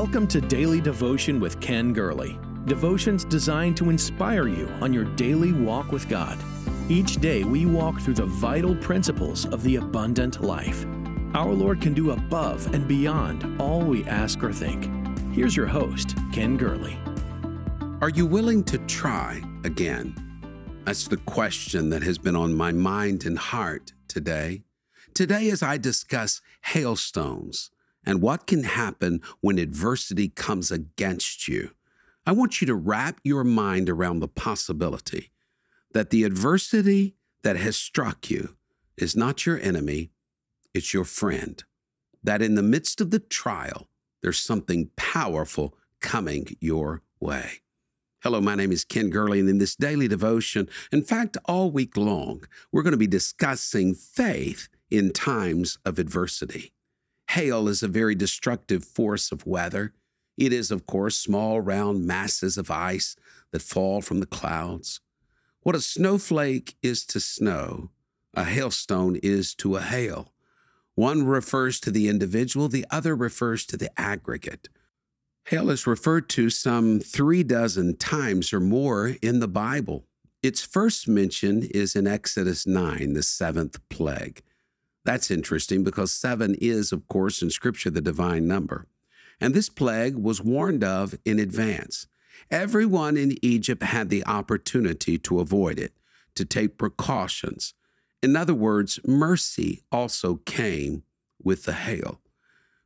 Welcome to Daily Devotion with Ken Gurley. Devotions designed to inspire you on your daily walk with God. Each day we walk through the vital principles of the abundant life. Our Lord can do above and beyond all we ask or think. Here's your host, Ken Gurley. Are you willing to try again? That's the question that has been on my mind and heart today. Today, as I discuss hailstones, and what can happen when adversity comes against you. I want you to wrap your mind around the possibility that the adversity that has struck you is not your enemy, it's your friend. That in the midst of the trial, there's something powerful coming your way. Hello, my name is Ken Gurley, and in this daily devotion, in fact, all week long, we're going to be discussing faith in times of adversity. Hail is a very destructive force of weather. It is, of course, small, round masses of ice that fall from the clouds. What a snowflake is to snow, a hailstone is to a hail. One refers to the individual, the other refers to the aggregate. Hail is referred to some three dozen times or more in the Bible. Its first mention is in Exodus 9, the seventh plague. That's interesting because seven is, of course, in Scripture, the divine number. And this plague was warned of in advance. Everyone in Egypt had the opportunity to avoid it, to take precautions. In other words, mercy also came with the hail.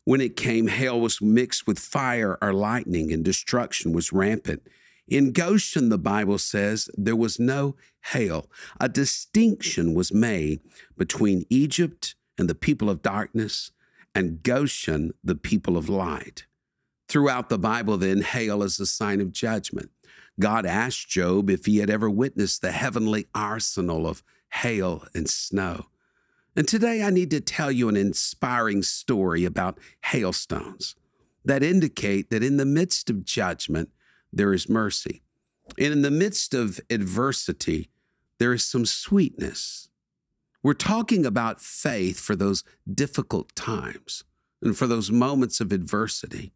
When it came, hail was mixed with fire or lightning, and destruction was rampant. In Goshen, the Bible says there was no hail. A distinction was made between Egypt and the people of darkness, and Goshen, the people of light. Throughout the Bible, then, hail is a sign of judgment. God asked Job if he had ever witnessed the heavenly arsenal of hail and snow. And today I need to tell you an inspiring story about hailstones that indicate that in the midst of judgment, there is mercy. And in the midst of adversity, there is some sweetness. We're talking about faith for those difficult times and for those moments of adversity.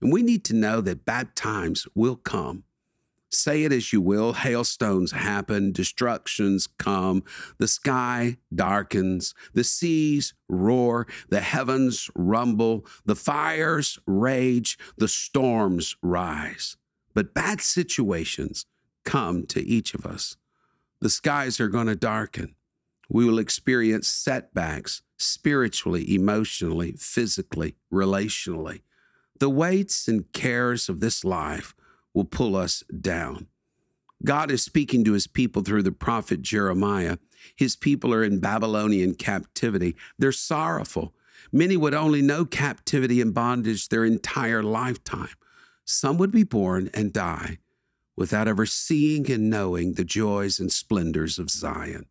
And we need to know that bad times will come. Say it as you will, hailstones happen, destructions come, the sky darkens, the seas roar, the heavens rumble, the fires rage, the storms rise. But bad situations come to each of us. The skies are going to darken. We will experience setbacks spiritually, emotionally, physically, relationally. The weights and cares of this life will pull us down. God is speaking to his people through the prophet Jeremiah. His people are in Babylonian captivity. They're sorrowful. Many would only know captivity and bondage their entire lifetime. Some would be born and die without ever seeing and knowing the joys and splendors of Zion.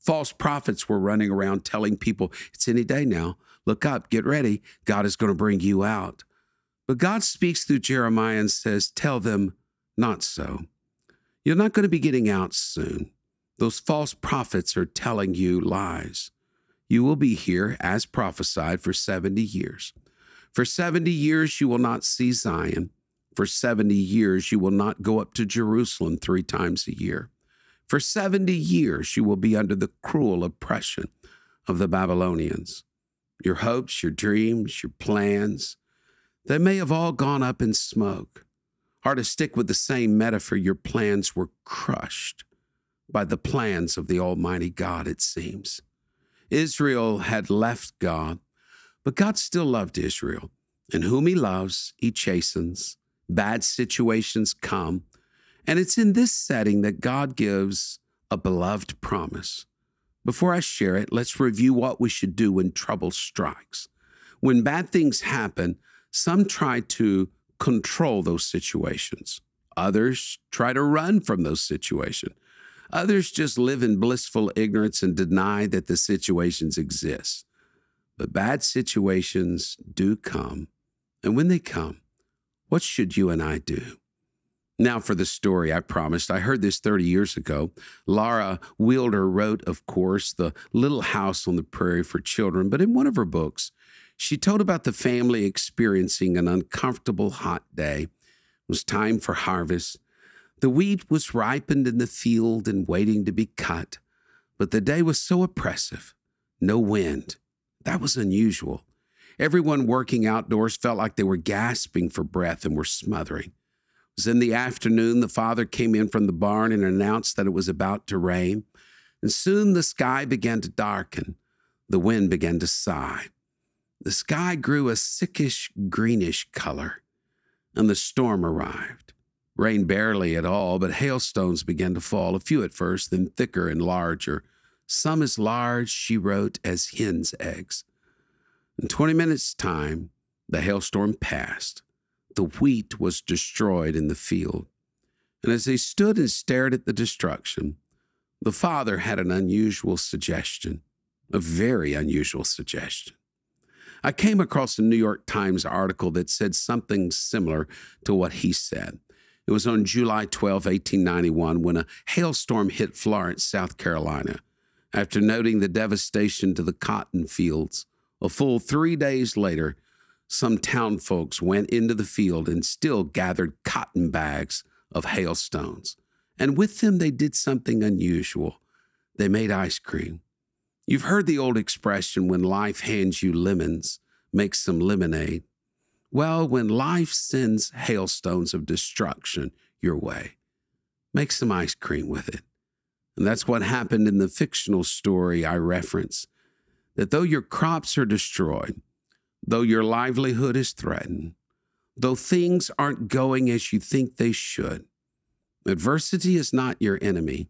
False prophets were running around telling people, it's any day now. Look up, get ready. God is going to bring you out. But God speaks through Jeremiah and says, Tell them, not so. You're not going to be getting out soon. Those false prophets are telling you lies. You will be here as prophesied for 70 years. For 70 years, you will not see Zion. For 70 years, you will not go up to Jerusalem three times a year. For 70 years, you will be under the cruel oppression of the Babylonians. Your hopes, your dreams, your plans, they may have all gone up in smoke. Or to stick with the same metaphor, your plans were crushed by the plans of the Almighty God, it seems. Israel had left God, but God still loved Israel. And whom he loves, he chastens bad situations come. And it's in this setting that God gives a beloved promise. Before I share it, let's review what we should do when trouble strikes. When bad things happen, some try to control those situations. Others try to run from those situations. Others just live in blissful ignorance and deny that the situations exist. But bad situations do come. And when they come, what should you and I do? Now, for the story I promised, I heard this 30 years ago. Laura Wilder wrote, of course, The Little House on the Prairie for Children, but in one of her books, She told about the family experiencing an uncomfortable hot day. It was time for harvest. The wheat was ripened in the field and waiting to be cut, but the day was so oppressive. No wind. That was unusual. Everyone working outdoors felt like they were gasping for breath and were smothering. It was in the afternoon, the father came in from the barn and announced that it was about to rain. And soon the sky began to darken. The wind began to sigh. The sky grew a sickish greenish color, and the storm arrived. Rain barely at all, but hailstones began to fall, a few at first, then thicker and larger. Some as large, she wrote, as hen's eggs. In 20 minutes' time, the hailstorm passed. The wheat was destroyed in the field. And as they stood and stared at the destruction, the father had an unusual suggestion, a very unusual suggestion. I came across a New York Times article that said something similar to what he said. It was on July 12, 1891, when a hailstorm hit Florence, South Carolina. After noting the devastation to the cotton fields, a full three days later, some town folks went into the field and still gathered cotton bags of hailstones. And with them, they did something unusual. They made ice cream. You've heard the old expression when life hands you lemons, make some lemonade. Well, when life sends hailstones of destruction your way, make some ice cream with it. And that's what happened in the fictional story I reference that though your crops are destroyed, though your livelihood is threatened, though things aren't going as you think they should, adversity is not your enemy.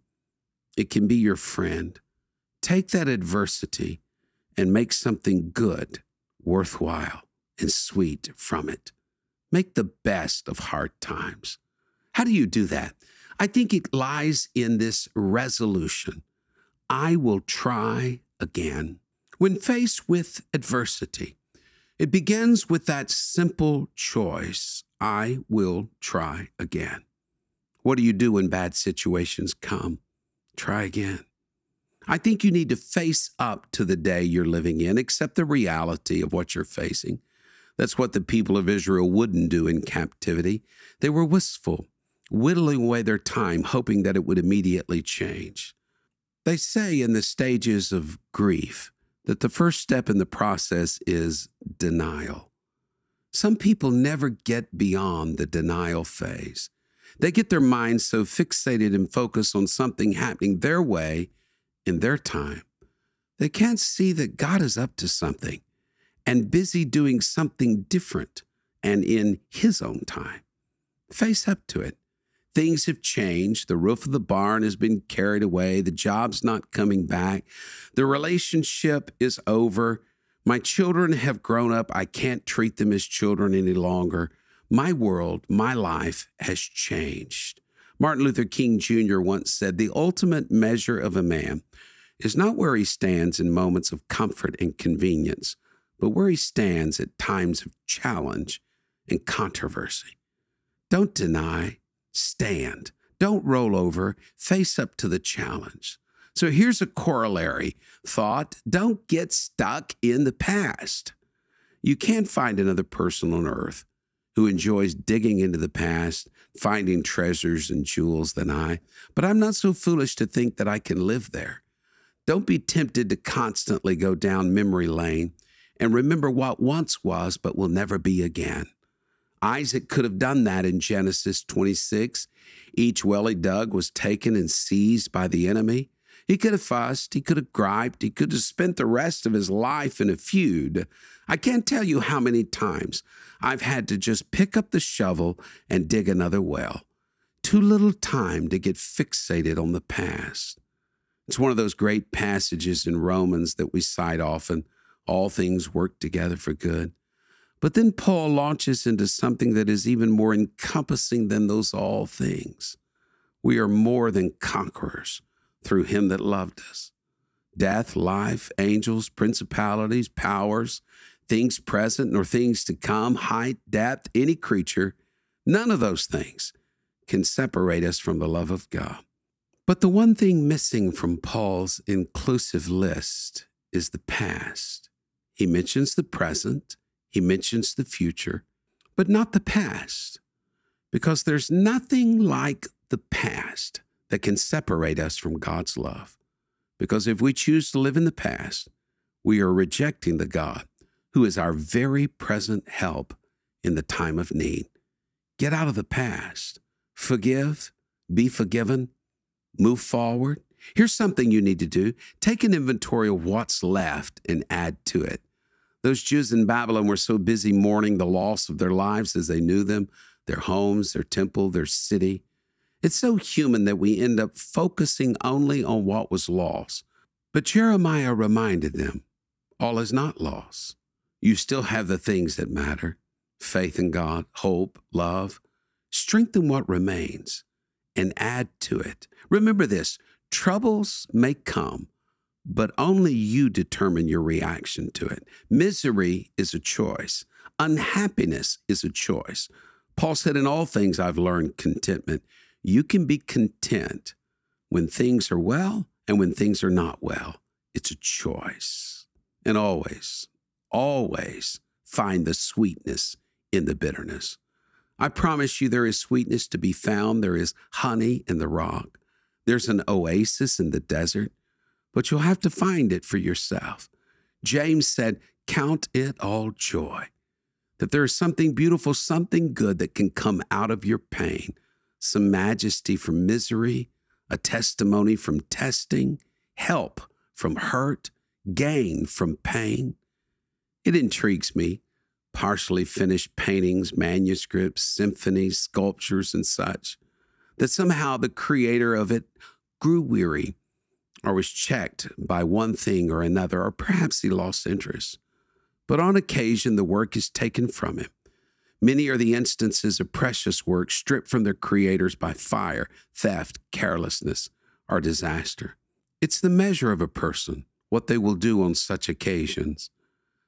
It can be your friend. Take that adversity and make something good, worthwhile, and sweet from it. Make the best of hard times. How do you do that? I think it lies in this resolution I will try again. When faced with adversity, it begins with that simple choice I will try again. What do you do when bad situations come? Try again. I think you need to face up to the day you're living in, accept the reality of what you're facing. That's what the people of Israel wouldn't do in captivity. They were wistful, whittling away their time, hoping that it would immediately change. They say in the stages of grief that the first step in the process is denial. Some people never get beyond the denial phase. They get their minds so fixated and focused on something happening their way in their time, they can't see that God is up to something and busy doing something different and in His own time. Face up to it. Things have changed. The roof of the barn has been carried away. The job's not coming back. The relationship is over. My children have grown up. I can't treat them as children any longer. My world, my life has changed. Martin Luther King Jr. once said the ultimate measure of a man is not where he stands in moments of comfort and convenience, but where he stands at times of challenge and controversy. Don't deny, stand. Don't roll over, face up to the challenge. So here's a corollary thought don't get stuck in the past. You can't find another person on earth who enjoys digging into the past, finding treasures and jewels than I, but I'm not so foolish to think that I can live there. Don't be tempted to constantly go down memory lane and remember what once was but will never be again. Isaac could have done that in Genesis 26. Each well he dug was taken and seized by the enemy. He could have fussed, he could have griped, he could have spent the rest of his life in a feud. I can't tell you how many times I've had to just pick up the shovel and dig another well. Too little time to get fixated on the past. It's one of those great passages in Romans that we cite often all things work together for good. But then Paul launches into something that is even more encompassing than those all things. We are more than conquerors through him that loved us. Death, life, angels, principalities, powers, things present nor things to come, height, depth, any creature, none of those things can separate us from the love of God. But the one thing missing from Paul's inclusive list is the past. He mentions the present, he mentions the future, but not the past, because there's nothing like the past that can separate us from God's love. Because if we choose to live in the past, we are rejecting the God who is our very present help in the time of need. Get out of the past, forgive, be forgiven, move forward. Here's something you need to do take an inventory of what's left and add to it. Those Jews in Babylon were so busy mourning the loss of their lives as they knew them, their homes, their temple, their city. It's so human that we end up focusing only on what was lost. But Jeremiah reminded them all is not lost. You still have the things that matter faith in God, hope, love. Strengthen what remains and add to it. Remember this troubles may come, but only you determine your reaction to it. Misery is a choice, unhappiness is a choice. Paul said, In all things I've learned contentment. You can be content when things are well and when things are not well. It's a choice. And always, always find the sweetness in the bitterness. I promise you, there is sweetness to be found. There is honey in the rock. There's an oasis in the desert, but you'll have to find it for yourself. James said, Count it all joy. That there is something beautiful, something good that can come out of your pain, some majesty from misery, a testimony from testing, help from hurt, gain from pain. It intrigues me partially finished paintings, manuscripts, symphonies, sculptures, and such, that somehow the creator of it grew weary or was checked by one thing or another, or perhaps he lost interest. But on occasion, the work is taken from him. Many are the instances of precious work stripped from their creators by fire, theft, carelessness, or disaster. It's the measure of a person, what they will do on such occasions.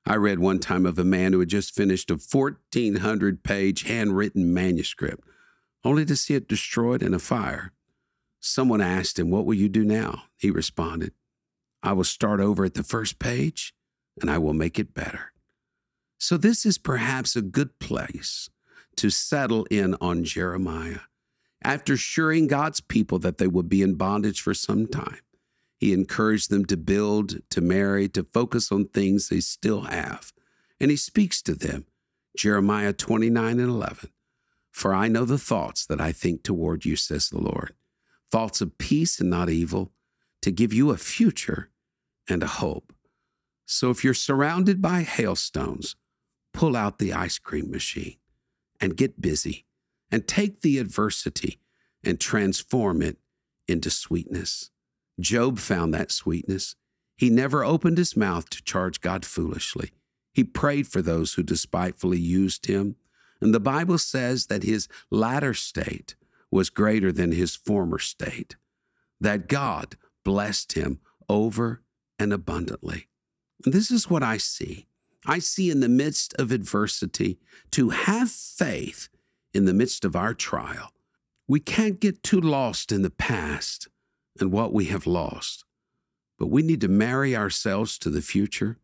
I read one time of a man who had just finished a 1,400 page handwritten manuscript, only to see it destroyed in a fire. Someone asked him, What will you do now? He responded, I will start over at the first page and I will make it better. So, this is perhaps a good place to settle in on Jeremiah. After assuring God's people that they would be in bondage for some time, he encouraged them to build, to marry, to focus on things they still have. And he speaks to them. Jeremiah 29 and 11. For I know the thoughts that I think toward you, says the Lord thoughts of peace and not evil, to give you a future and a hope. So if you're surrounded by hailstones, pull out the ice cream machine and get busy and take the adversity and transform it into sweetness. Job found that sweetness. He never opened his mouth to charge God foolishly. He prayed for those who despitefully used him. And the Bible says that his latter state was greater than his former state, that God blessed him over and abundantly. This is what I see. I see in the midst of adversity to have faith in the midst of our trial. We can't get too lost in the past and what we have lost. But we need to marry ourselves to the future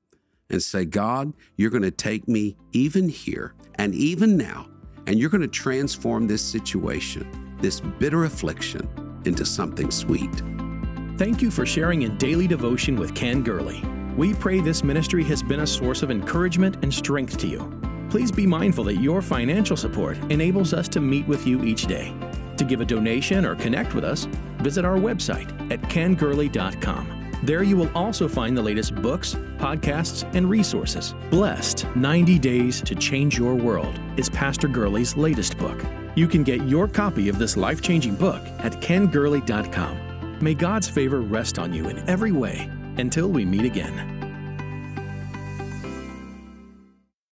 and say, God, you're going to take me even here and even now, and you're going to transform this situation, this bitter affliction, into something sweet. Thank you for sharing in daily devotion with Ken Gurley. We pray this ministry has been a source of encouragement and strength to you. Please be mindful that your financial support enables us to meet with you each day. To give a donation or connect with us, visit our website at kengurley.com. There you will also find the latest books, podcasts, and resources. Blessed 90 Days to Change Your World is Pastor Gurley's latest book. You can get your copy of this life changing book at kengurley.com. May God's favor rest on you in every way until we meet again.